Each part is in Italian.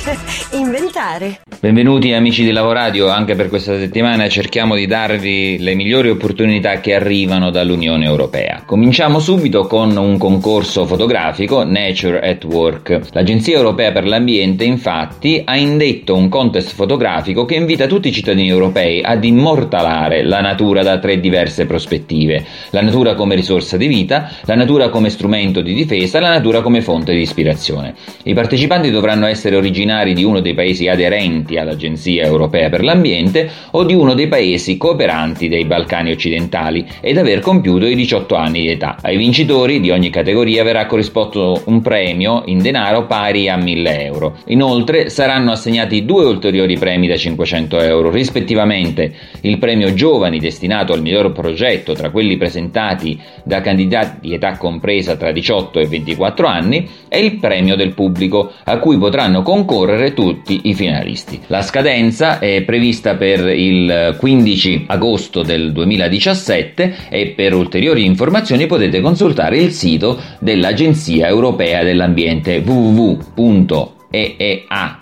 inventare. Benvenuti amici di Lavoradio, anche per questa settimana cerchiamo di darvi le migliori opportunità che arrivano dall'Unione Europea. Cominciamo subito con un concorso fotografico, Nature at Work. L'Agenzia Europea per l'Ambiente infatti ha indetto un contest fotografico che invita tutti i cittadini europei ad immortalare la natura da tre diverse prospettive. La natura come risorsa di vita, la natura come strumento di difesa, la natura come fonte di ispirazione. I partecipanti dovranno essere originari di uno dei paesi aderenti all'Agenzia Europea per l'Ambiente o di uno dei paesi cooperanti dei Balcani occidentali ed aver compiuto i 18 anni di età. Ai vincitori di ogni categoria verrà corrisposto un premio in denaro pari a 1000 euro. Inoltre saranno assegnati due ulteriori premi da 500 euro, rispettivamente il premio Giovani destinato al miglior progetto tra quelli presentati da candidati di età compresa tra 18 e 24 anni e il premio del pubblico a cui potranno concorrere tutti i finalisti. La scadenza è prevista per il 15 agosto del 2017 e per ulteriori informazioni potete consultare il sito dell'Agenzia Europea dell'Ambiente www.eea.com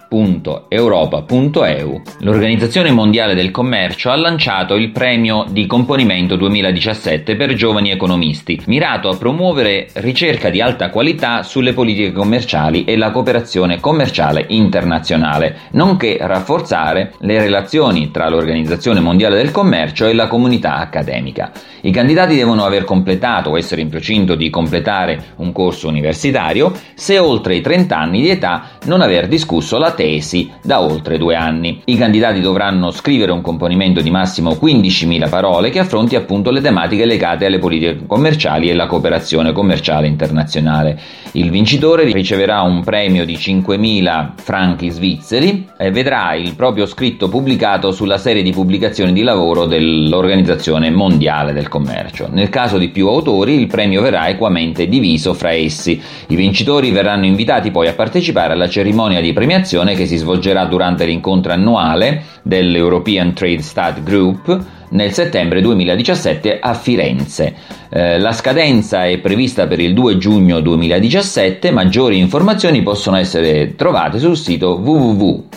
www.europa.eu, l'Organizzazione Mondiale del Commercio ha lanciato il premio di componimento 2017 per giovani economisti, mirato a promuovere ricerca di alta qualità sulle politiche commerciali e la cooperazione commerciale internazionale, nonché rafforzare le relazioni tra l'Organizzazione Mondiale del Commercio e la comunità accademica. I candidati devono aver completato o essere in procinto di completare un corso universitario se oltre i 30 anni di età non aver discusso la tesi da oltre due anni. I candidati dovranno scrivere un componimento di massimo 15.000 parole che affronti appunto le tematiche legate alle politiche commerciali e la cooperazione commerciale internazionale. Il vincitore riceverà un premio di 5.000 franchi svizzeri e vedrà il proprio scritto pubblicato sulla serie di pubblicazioni di lavoro dell'Organizzazione Mondiale del Commercio. Nel caso di più autori il premio verrà equamente diviso fra essi. I vincitori verranno invitati poi a partecipare alla cerimonia di premiazione riunione che si svolgerà durante l'incontro annuale dell'European Trade Stat Group nel settembre 2017 a Firenze. Eh, la scadenza è prevista per il 2 giugno 2017, maggiori informazioni possono essere trovate sul sito www.wto.org.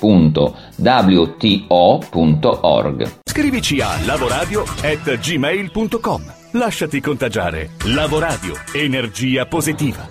Scrivici a lavoradio@gmail.com. Lasciati contagiare. Lavoradio, energia positiva.